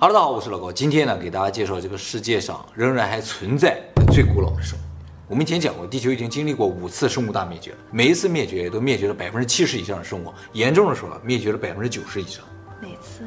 哈喽，大家好，我是老高。今天呢，给大家介绍这个世界上仍然还存在的最古老的生物。我们以前讲过，地球已经经历过五次生物大灭绝，每一次灭绝都灭绝了百分之七十以上的生物，严重的时候灭绝了百分之九十以上。每次？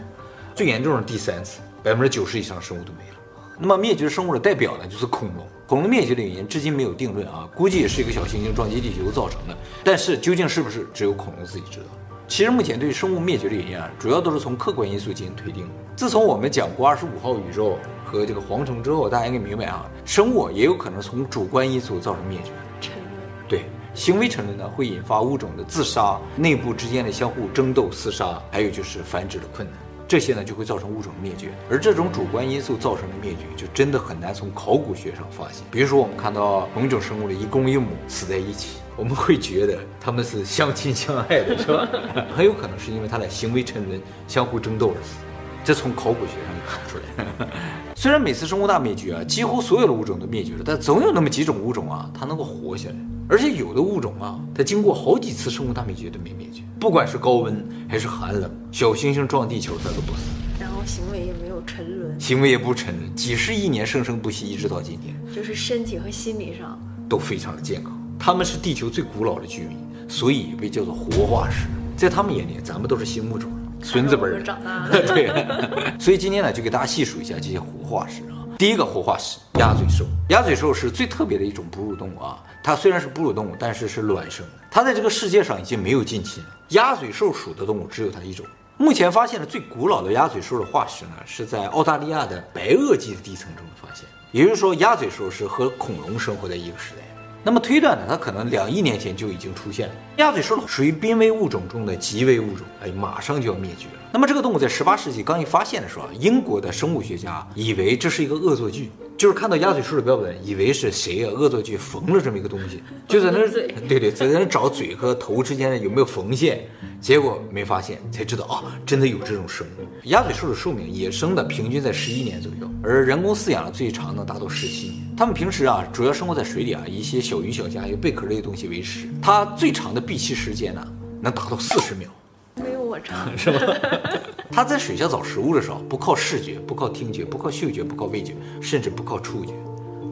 最严重的第三次，百分之九十以上的生物都没了。那么灭绝生物的代表呢，就是恐龙。恐龙灭绝的原因至今没有定论啊，估计也是一个小行星撞击地球造成的。但是究竟是不是，只有恐龙自己知道。其实目前对生物灭绝的原因啊，主要都是从客观因素进行推定。自从我们讲过二十五号宇宙和这个蝗虫之后，大家应该明白啊，生物也有可能从主观因素造成灭绝。沉沦。对，行为沉沦呢，会引发物种的自杀、内部之间的相互争斗、厮杀，还有就是繁殖的困难。这些呢，就会造成物种灭绝。而这种主观因素造成的灭绝，就真的很难从考古学上发现。比如说，我们看到某种生物的一公一母死在一起。我们会觉得他们是相亲相爱的，是吧？很有可能是因为他俩行为沉沦，相互争斗而死。这从考古学上就看出来。虽然每次生物大灭绝啊，几乎所有的物种都灭绝了，但总有那么几种物种啊，它能够活下来。而且有的物种啊，它经过好几次生物大灭绝都没灭绝。不管是高温还是寒冷，小行星撞地球它都不死。然后行为也没有沉沦，行为也不沉沦，几十亿年生生不息，一直到今天，就是身体和心理上都非常的健康。他们是地球最古老的居民，所以被叫做活化石。在他们眼里，咱们都是新物种，孙子辈儿长大了。对，所以今天呢，就给大家细数一下这些活化石啊。第一个活化石，鸭嘴兽。鸭嘴兽是最特别的一种哺乳动物啊。它虽然是哺乳动物，但是是卵生的。它在这个世界上已经没有近亲了。鸭嘴兽属的动物只有它一种。目前发现的最古老的鸭嘴兽的化石呢，是在澳大利亚的白垩纪的地层中发现。也就是说，鸭嘴兽是和恐龙生活在一个时代。那么推断呢，它可能两亿年前就已经出现了。鸭嘴兽属于濒危物种中的极危物种，哎，马上就要灭绝了。那么这个动物在十八世纪刚一发现的时候啊，英国的生物学家以为这是一个恶作剧，就是看到鸭嘴兽的标本，以为是谁啊恶作剧缝了这么一个东西，就在那儿，对对，在那找嘴和头之间有没有缝线，结果没发现，才知道啊，真的有这种生物。鸭嘴兽的寿命，野生的平均在十一年左右，而人工饲养的最长能达到十七年。它们平时啊，主要生活在水里啊，一些小鱼小虾，有贝壳类的东西为食。它最长的闭气时间呢，能达到四十秒，没有我长，是吧？它在水下找食物的时候，不靠视觉，不靠听觉，不靠嗅觉，不靠味觉，甚至不靠触觉，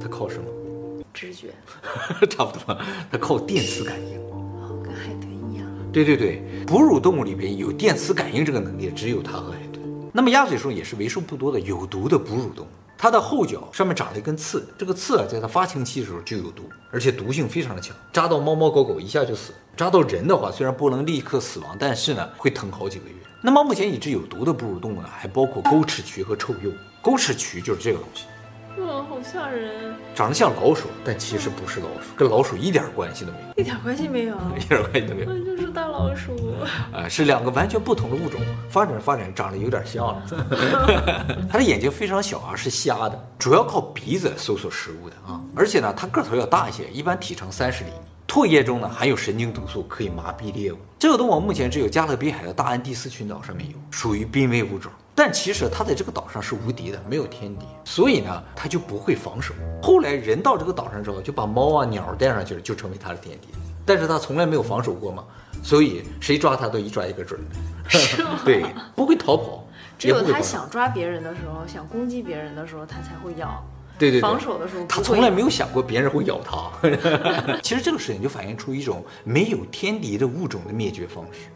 它靠什么？直觉，差不多，它靠电磁感应。哦，跟海豚一样。对对对，哺乳动物里边有电磁感应这个能力，只有它和海豚。那么鸭嘴兽也是为数不多的有毒的哺乳动物。它的后脚上面长了一根刺，这个刺啊，在它发情期的时候就有毒，而且毒性非常的强，扎到猫猫狗狗一下就死。扎到人的话，虽然不能立刻死亡，但是呢，会疼好几个月。那么目前已知有毒的哺乳动物呢，还包括钩齿蛆和臭鼬。钩齿蛆就是这个东西。哇，好吓人！长得像老鼠，但其实不是老鼠，跟老鼠一点关系都没有，一点关系没有，一点关系都没有，那就是大老鼠。啊，是两个完全不同的物种，发展发展长得有点像了。它的眼睛非常小啊，是瞎的，主要靠鼻子搜索食物的啊，而且呢，它个头要大一些，一般体长三十厘米。唾液中呢含有神经毒素，可以麻痹猎物。这个动物目前只有加勒比海的大安第斯群岛上面有，属于濒危物种。但其实它在这个岛上是无敌的，没有天敌，所以呢，它就不会防守。后来人到这个岛上之后，就把猫啊鸟带上去了，就成为它的天敌。但是它从来没有防守过嘛，所以谁抓它都一抓一个准。是吗？对，不会逃跑。只有它想抓别人的时候，想攻击别人的时候，它才会咬。对对，对，防守的时候，他从来没有想过别人会咬他。其实这个事情就反映出一种没有天敌的物种的灭绝方式。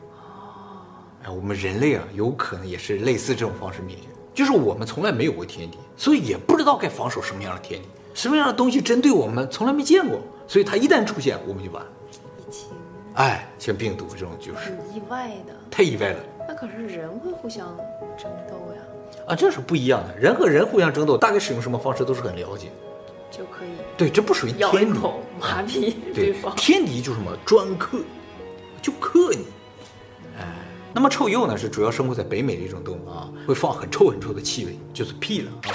哦，哎，我们人类啊，有可能也是类似这种方式灭绝，就是我们从来没有过天敌，所以也不知道该防守什么样的天敌，什么样的东西针对我们从来没见过，所以它一旦出现，我们就完了。疫情，哎，像病毒这种就是很意外的，太意外了。那可是人会互相争斗呀。啊，这是不一样的。人和人互相争斗，大概使用什么方式都是很了解，就可以。对，这不属于天敌，麻痹对方。天敌就是什么专克，就克你。那么臭鼬呢，是主要生活在北美的一种动物啊，会放很臭很臭的气味，就是屁了啊。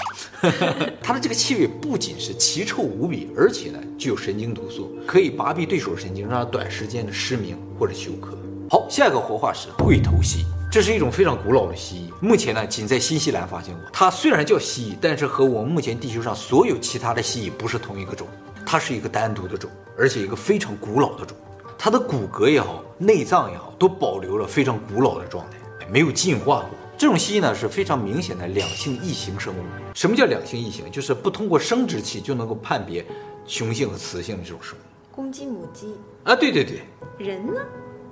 它的这个气味不仅是奇臭无比，而且呢具有神经毒素，可以麻痹对手神经，让它短时间的失明或者休克。好，下一个活化石喙头蜥。这是一种非常古老的蜥蜴，目前呢仅在新西兰发现过。它虽然叫蜥蜴，但是和我们目前地球上所有其他的蜥蜴不是同一个种，它是一个单独的种，而且一个非常古老的种。它的骨骼也好，内脏也好，都保留了非常古老的状态，没有进化过。这种蜥蜴呢是非常明显的两性异形生物。什么叫两性异形？就是不通过生殖器就能够判别雄性和雌性的这种生物。公鸡母鸡啊，对对对。人呢？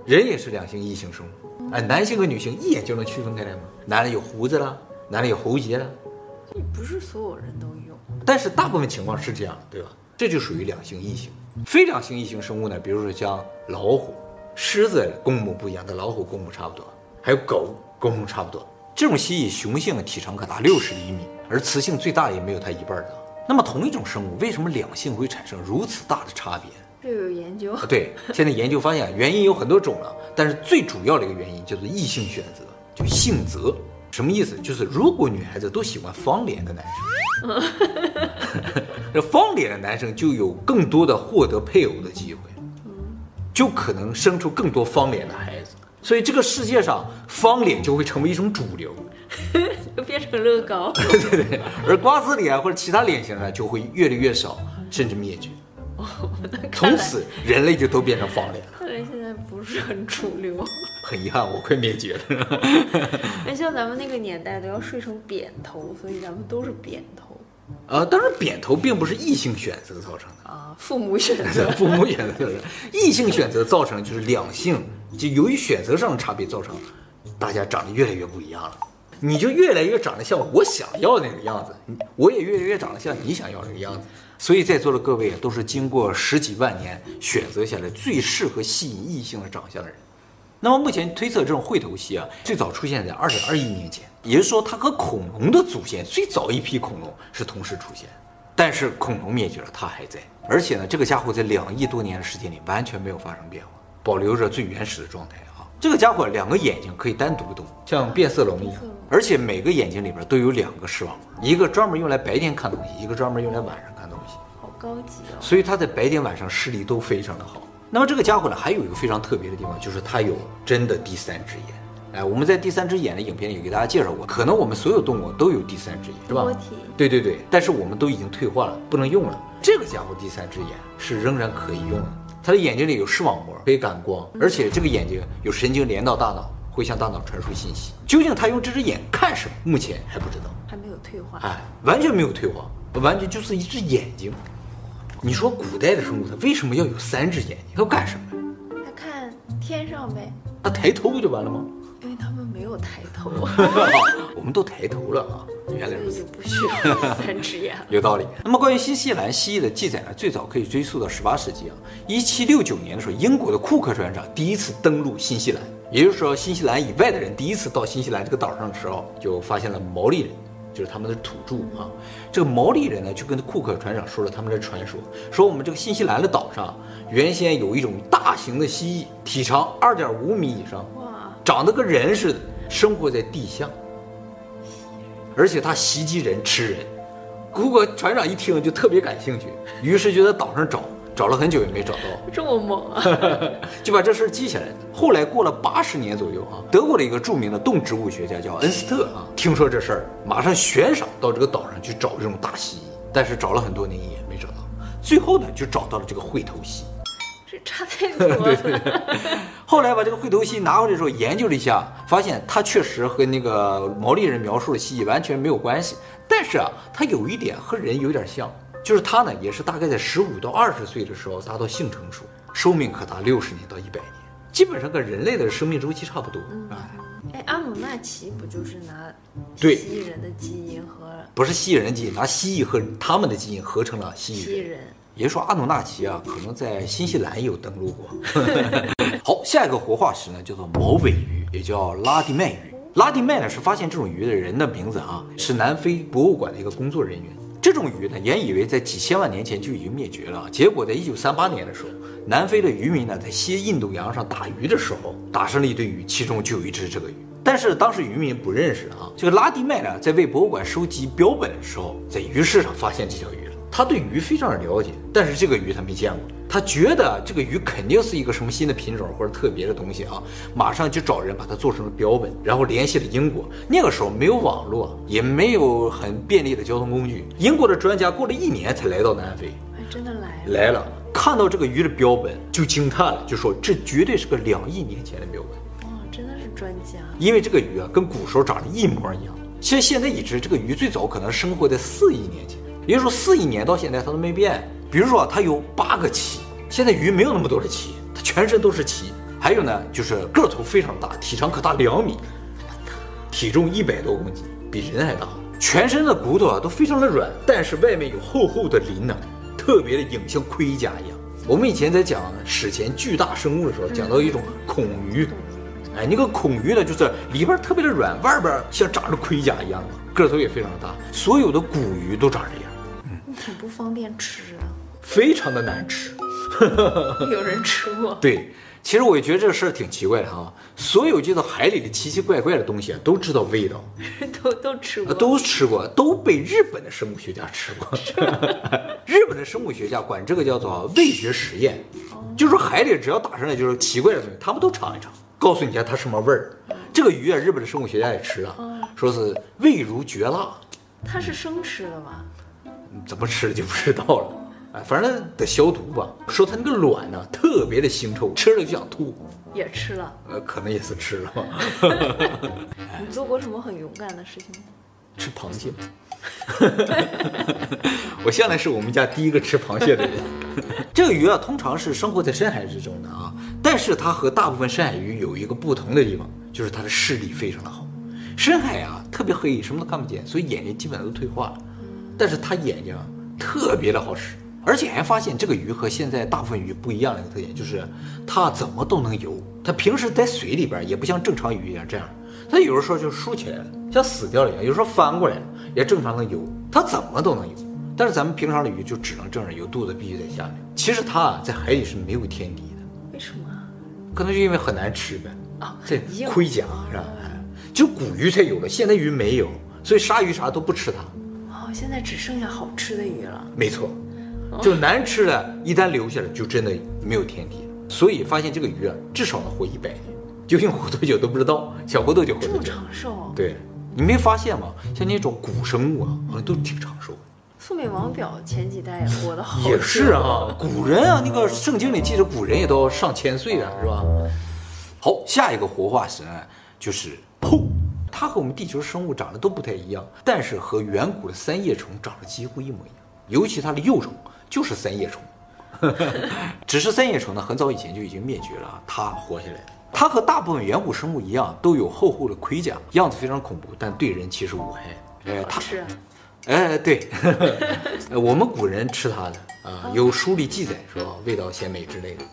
人也是两性异形生物。哎，男性和女性一眼就能区分开来吗？男的有胡子了，男的有喉结了。也不是所有人都有，但是大部分情况是这样，对吧？这就属于两性异形。非两性异形生物呢，比如说像老虎、狮子，公母不一样，跟老虎公母差不多，还有狗，公母差不多。这种蜥蜴雄性体长可达六十厘米，而雌性最大也没有它一半大。那么同一种生物，为什么两性会产生如此大的差别？这有研究。对，现在研究发现原因有很多种了，但是最主要的一个原因叫做异性选择，就性择。什么意思？就是如果女孩子都喜欢方脸的男生，这方脸的男生就有更多的获得配偶的机会，就可能生出更多方脸的孩子。所以这个世界上方脸就会成为一种主流，就变成乐高。对对对，而瓜子脸啊或者其他脸型呢就会越来越少，甚至灭绝。哦，从此人类就都变成方脸了。看来现在不是很主流。很遗憾，我快灭绝了。那像咱们那个年代都要睡成扁头，所以咱们都是扁头。啊，当然扁头并不是异性选择造成的啊，父母选择，父母选择的，异性选择造成就是两性。就由于选择上的差别造成，大家长得越来越不一样了。你就越来越长得像我想要的那个样子，我也越来越长得像你想要的那个样子。所以在座的各位都是经过十几万年选择下来最适合吸引异性的长相的人。那么目前推测这种会头戏啊，最早出现在二点二亿年前，也就是说它和恐龙的祖先最早一批恐龙是同时出现。但是恐龙灭绝了，它还在，而且呢，这个家伙在两亿多年的时间里完全没有发生变化。保留着最原始的状态啊！这个家伙两个眼睛可以单独动，像变色龙一样，而且每个眼睛里边都有两个视网膜，一个专门用来白天看东西，一个专门用来晚上看东西。好高级啊！所以它在白天晚上视力都非常的好。那么这个家伙呢，还有一个非常特别的地方，就是它有真的第三只眼。哎，我们在第三只眼的影片里也给大家介绍过，可能我们所有动物都有第三只眼，是吧？对对对，但是我们都已经退化了，不能用了。这个家伙第三只眼是仍然可以用的。它的眼睛里有视网膜，可以感光，而且这个眼睛有神经连到大脑，会向大脑传输信息。究竟它用这只眼看什么？目前还不知道，还没有退化。哎，完全没有退化，完全就是一只眼睛。你说古代的生物它为什么要有三只眼睛？它要干什么？它看天上呗。它抬头不就完了吗？没有抬头。我们都抬头了啊。原来如此，不需要三只眼，有道理。那么关于新西兰蜥蜴的记载呢，最早可以追溯到十八世纪啊，一七六九年的时候，英国的库克船长第一次登陆新西兰，也就是说，新西兰以外的人第一次到新西兰这个岛上的时候，就发现了毛利人，就是他们的土著啊。这个毛利人呢，就跟库克船长说了他们的传说，说我们这个新西兰的岛上原先有一种大型的蜥蜴，体长二点五米以上，哇，长得跟人似的，生活在地下。而且它袭击人吃人，如果船长一听就特别感兴趣，于是就在岛上找，找了很久也没找到，这么猛啊，就把这事儿记下来了。后来过了八十年左右啊，德国的一个著名的动植物学家叫恩斯特啊，听说这事儿，马上悬赏到这个岛上去找这种大蜥蜴，但是找了很多年也没找到，最后呢就找到了这个喙头蜥。差太多了。对 对对。后来把这个会头蜥拿回来的时候研究了一下，发现它确实和那个毛利人描述的蜥蜴完全没有关系。但是啊，它有一点和人有点像，就是它呢也是大概在十五到二十岁的时候达到性成熟，寿命可达六十年到一百年，基本上跟人类的生命周期差不多。嗯、哎，阿努纳奇不就是拿蜥蜴人的基因和不是蜥蜴人基因，拿蜥蜴和他们的基因合成了蜥蜴人。也说阿努纳奇啊，可能在新西兰有登陆过。好，下一个活化石呢，叫做毛尾鱼，也叫拉蒂麦鱼。拉蒂麦呢是发现这种鱼的人的名字啊，是南非博物馆的一个工作人员。这种鱼呢，原以为在几千万年前就已经灭绝了，结果在一九三八年的时候，南非的渔民呢在西印度洋上打鱼的时候，打上了一堆鱼，其中就有一只这个鱼。但是当时渔民不认识啊，这个拉蒂麦呢在为博物馆收集标本的时候，在鱼市上发现这条鱼。他对鱼非常的了解，但是这个鱼他没见过，他觉得这个鱼肯定是一个什么新的品种或者特别的东西啊，马上就找人把它做成了标本，然后联系了英国。那个时候没有网络，也没有很便利的交通工具，英国的专家过了一年才来到南非，还真的来了，来了，看到这个鱼的标本就惊叹了，就说这绝对是个两亿年前的标本。哇，真的是专家，因为这个鱼啊，跟古时候长得一模一样。其实现在已知，这个鱼最早可能生活在四亿年前，也就是说四亿年到现在它都没变。比如说它有八个鳍，现在鱼没有那么多的鳍，它全身都是鳍。还有呢，就是个头非常大，体长可达两米，体重一百多公斤，比人还大。全身的骨头啊都非常的软，但是外面有厚厚的鳞呢，特别的硬，像盔甲一样。我们以前在讲史前巨大生物的时候，讲到一种孔鱼。哎，那个孔鱼呢，就是里边特别的软，外边像长着盔甲一样的，个头也非常大。所有的古鱼都长这样，嗯，挺不方便吃的，非常的难吃。有人吃过？对，其实我也觉得这个事儿挺奇怪的哈。所有见到海里的奇奇怪怪的东西啊，都知道味道，都都吃过，都吃过，都被日本的生物学家吃过。日本的生物学家管这个叫做味觉实验，就是说海里只要打上来就是奇怪的东西，他们都尝一尝。告诉你一下它什么味儿，这个鱼啊，日本的生物学家也吃了，说是味如绝辣。它是生吃的吧？怎么吃的就不知道了。哎，反正得消毒吧。说它那个卵呢，特别的腥臭，吃了就想吐。也吃了？呃，可能也是吃了。你做过什么很勇敢的事情吗？吃螃蟹。我向来是我们家第一个吃螃蟹的人。这个鱼啊，通常是生活在深海之中的啊。但是它和大部分深海鱼有一个不同的地方，就是它的视力非常的好。深海啊特别黑，什么都看不见，所以眼睛基本上都退化了。但是它眼睛特别的好使，而且还发现这个鱼和现在大部分鱼不一样的一个特点，就是它怎么都能游。它平时在水里边也不像正常鱼一样这样，它有的时候就竖起来了，像死掉了一样；有时候翻过来了，也正常能游。它怎么都能游。但是咱们平常的鱼就只能正着游，肚子必须在下面。其实它啊在海里是没有天敌的。为什么？可能就因为很难吃呗啊，这盔甲是吧？就古鱼才有了，现在鱼没有，所以鲨鱼啥都不吃它。哦，现在只剩下好吃的鱼了。没错，就难吃的，一旦留下来，就真的没有天敌。所以发现这个鱼啊，至少能活一百年，究竟活多久都不知道。想活多久活多久。这么长寿？对，你没发现吗？像那种古生物啊，好像都挺长寿。素美王表前几代也活得好，也是啊，古人啊，那个圣经里记着古人也都上千岁了，是吧？好，下一个活化石呢，就是鱟，它和我们地球生物长得都不太一样，但是和远古的三叶虫长得几乎一模一样，尤其它的幼虫就是三叶虫，只是三叶虫呢很早以前就已经灭绝了，它活下来了。它和大部分远古生物一样，都有厚厚的盔甲，样子非常恐怖，但对人其实无害。哎，它是。哎，对，我们古人吃它的啊，有书里记载说味道鲜美之类的。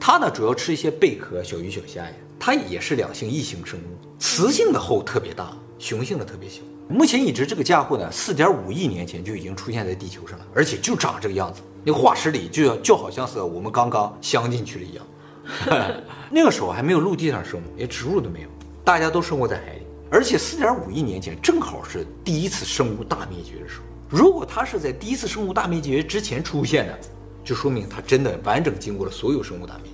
它呢，主要吃一些贝壳、小鱼小虾呀。它也是两性异形生物，雌性的后特别大，雄性的特别小。目前已知这个家伙呢，四点五亿年前就已经出现在地球上了，而且就长这个样子。那化石里就就好像是我们刚刚镶进去了一样。那个时候还没有陆地上生物，连植物都没有，大家都生活在海里。而且四点五亿年前正好是第一次生物大灭绝的时候。如果它是在第一次生物大灭绝之前出现的，就说明它真的完整经过了所有生物大灭绝，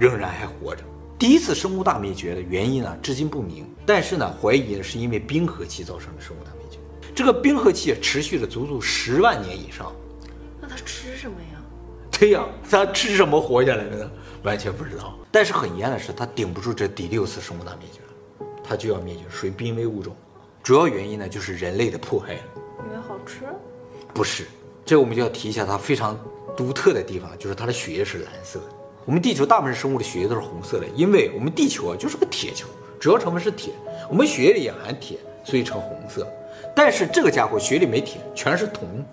仍然还活着。第一次生物大灭绝的原因呢，至今不明。但是呢，怀疑是因为冰河期造成的生物大灭绝。这个冰河期持续了足足十万年以上。那它吃什么呀？对呀，它吃什么活下来的呢？完全不知道。但是很遗憾的是，它顶不住这第六次生物大灭绝。它就要灭绝，属于濒危物种。主要原因呢，就是人类的迫害。因为好吃？不是，这我们就要提一下它非常独特的地方，就是它的血液是蓝色的。我们地球大部分生物的血液都是红色的，因为我们地球啊就是个铁球，主要成分是铁，我们血液里也含铁，所以呈红色。但是这个家伙血里没铁，全是铜，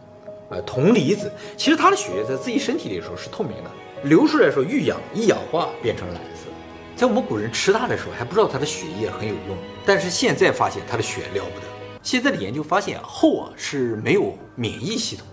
呃，铜离子。其实它的血液在自己身体里的时候是透明的，流出来的时候遇氧一氧化变成蓝色。在我们古人吃它的时候，还不知道它的血液很有用，但是现在发现它的血了不得。现在的研究发现，后啊是没有免疫系统，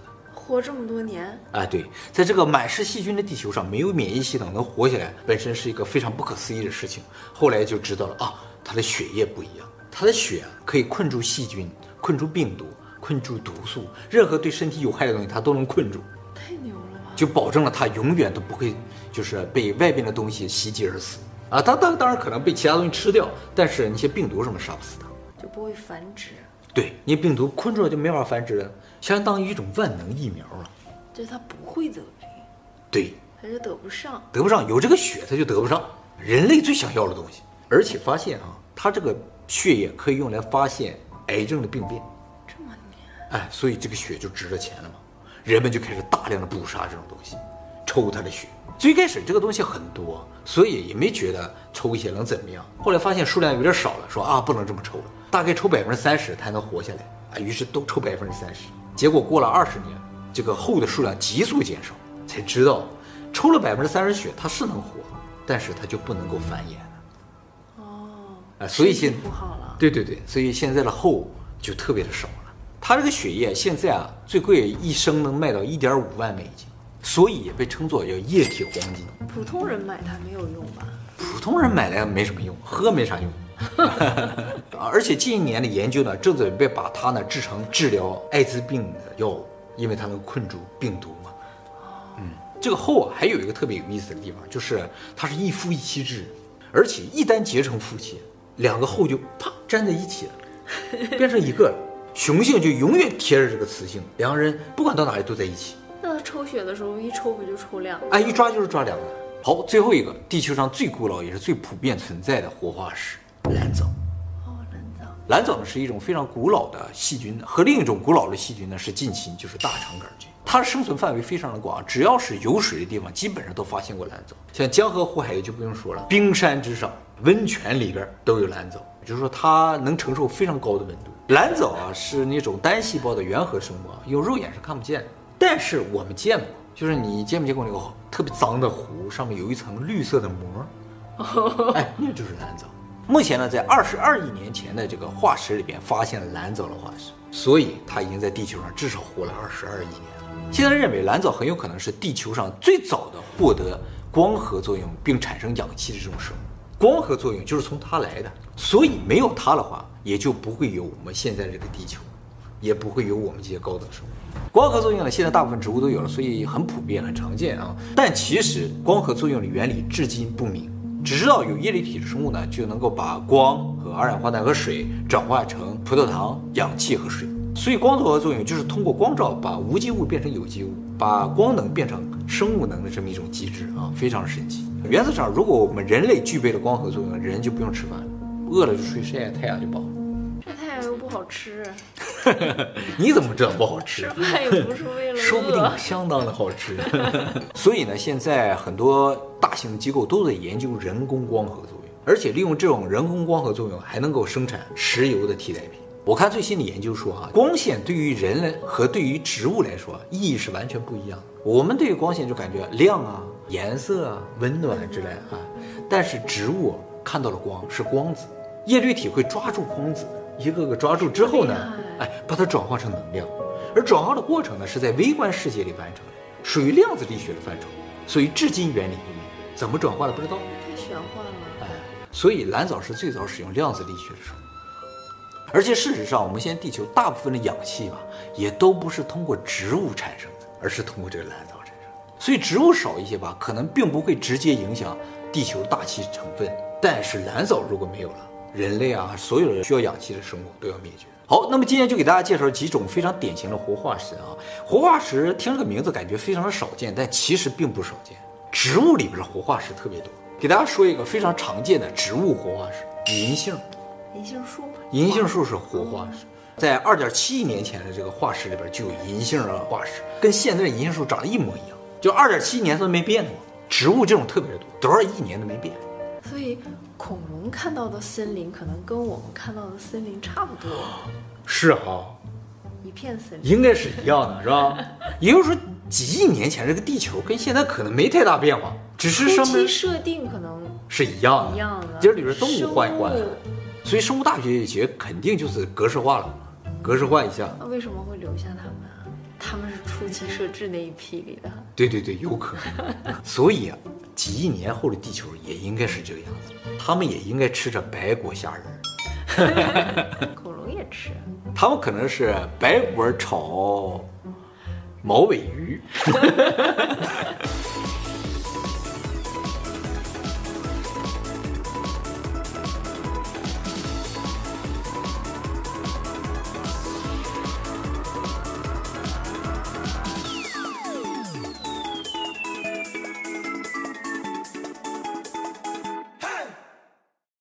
活这么多年啊，对，在这个满是细菌的地球上，没有免疫系统能活下来，本身是一个非常不可思议的事情。后来就知道了啊，它的血液不一样，它的血啊可以困住细菌、困住病毒、困住毒素，任何对身体有害的东西它都能困住。太牛了吧！就保证了它永远都不会就是被外边的东西袭击而死。啊，它当当然可能被其他东西吃掉，但是那些病毒什么杀不死它，就不会繁殖。对，你病毒困住了就没法繁殖了，相当于一种万能疫苗了。就是它不会得病。对，它就得不上，得不上，有这个血它就得不上。人类最想要的东西。而且发现啊，它这个血液可以用来发现癌症的病变。这么黏？哎，所以这个血就值了钱了嘛。人们就开始大量的捕杀这种东西，抽它的血。最开始这个东西很多，所以也没觉得抽一些能怎么样。后来发现数量有点少了，说啊不能这么抽了，大概抽百分之三十才能活下来啊。于是都抽百分之三十。结果过了二十年，这个后的数量急速减少，才知道抽了百分之三十血它是能活，但是它就不能够繁衍了。哦，啊，所以现不好了。对对对，所以现在的后就特别的少了。它这个血液现在啊最贵一升能卖到一点五万美金。所以也被称作叫液体黄金。普通人买它没有用吧？普通人买来没什么用，喝没啥用。而且近一年的研究呢，正准备把它呢制成治疗艾滋病的药物，因为它能困住病毒嘛。嗯，这个后啊还有一个特别有意思的地方，就是它是一夫一妻制，而且一旦结成夫妻，两个后就啪粘在一起了，变成一个了。雄性就永远贴着这个雌性，两个人不管到哪里都在一起。那他抽血的时候一抽不就抽两个？哎，一抓就是抓两个。好，最后一个，地球上最古老也是最普遍存在的活化石——蓝藻。哦，蓝藻。蓝藻呢是一种非常古老的细菌，和另一种古老的细菌呢是近亲，就是大肠杆菌。它的生存范围非常的广，只要是有水的地方，基本上都发现过蓝藻。像江河湖海就不用说了，冰山之上、温泉里边都有蓝藻，就是说它能承受非常高的温度。蓝藻啊是那种单细胞的原核生物啊，用肉眼是看不见的。但是我们见过，就是你见没见过那个特别脏的湖，上面有一层绿色的膜？哎，那就是蓝藻。目前呢，在二十二亿年前的这个化石里边发现了蓝藻的化石，所以它已经在地球上至少活了二十二亿年了。现在认为蓝藻很有可能是地球上最早的获得光合作用并产生氧气的这种生物。光合作用就是从它来的，所以没有它的话，也就不会有我们现在这个地球，也不会有我们这些高等生物。光合作用呢，现在大部分植物都有了，所以很普遍、很常见啊。但其实光合作用的原理至今不明，只知道有叶绿体的生物呢，就能够把光和二氧化碳和水转化成葡萄糖、氧气和水。所以光合作用就是通过光照把无机物变成有机物，把光能变成生物能的这么一种机制啊，非常神奇。原则上，如果我们人类具备了光合作用，人就不用吃饭了，饿了就出去晒晒太阳就饱了。晒太阳又不好吃。你怎么知道不好吃？吃饭也不是为了。说不定相当的好吃。所以呢，现在很多大型机构都在研究人工光合作用，而且利用这种人工光合作用还能够生产石油的替代品。我看最新的研究说啊，光线对于人类和对于植物来说意义是完全不一样的。我们对于光线就感觉亮啊、颜色啊、温暖之类啊，但是植物看到了光是光子，叶绿体会抓住光子。一个个抓住之后呢，哎，把它转化成能量，而转化的过程呢是在微观世界里完成的，属于量子力学的范畴，所以至今原理不明，怎么转化的不知道。太玄幻了。哎，所以蓝藻是最早使用量子力学的生物，而且事实上，我们现在地球大部分的氧气吧，也都不是通过植物产生的，而是通过这个蓝藻产生。所以植物少一些吧，可能并不会直接影响地球大气成分，但是蓝藻如果没有了。人类啊，所有的需要氧气的生物都要灭绝。好，那么今天就给大家介绍几种非常典型的活化石啊。活化石听这个名字感觉非常的少见，但其实并不少见。植物里边的活化石特别多。给大家说一个非常常见的植物活化石——银杏。银杏树。银杏树是活化石，在二点七亿年前的这个化石里边就有银杏的化石，跟现在的银杏树长得一模一样，就二点七亿年它都没变过。植物这种特别的多，多少亿年都没变。所以恐龙看到的森林可能跟我们看到的森林差不多，是啊，一片森林，应该是一样的，是吧？也就是说，几亿年前这个地球跟现在可能没太大变化，只是上面设定可能是一样的，一样的，就是里边动物换一换，所以生物大学学肯定就是格式化了，格式化一下。那为什么会留下它？他们是初期设置那一批里的。对对对，有可能。所以啊。几亿年后的地球也应该是这个样子，他们也应该吃着白果虾仁。恐龙也吃。他们可能是白果炒毛尾鱼。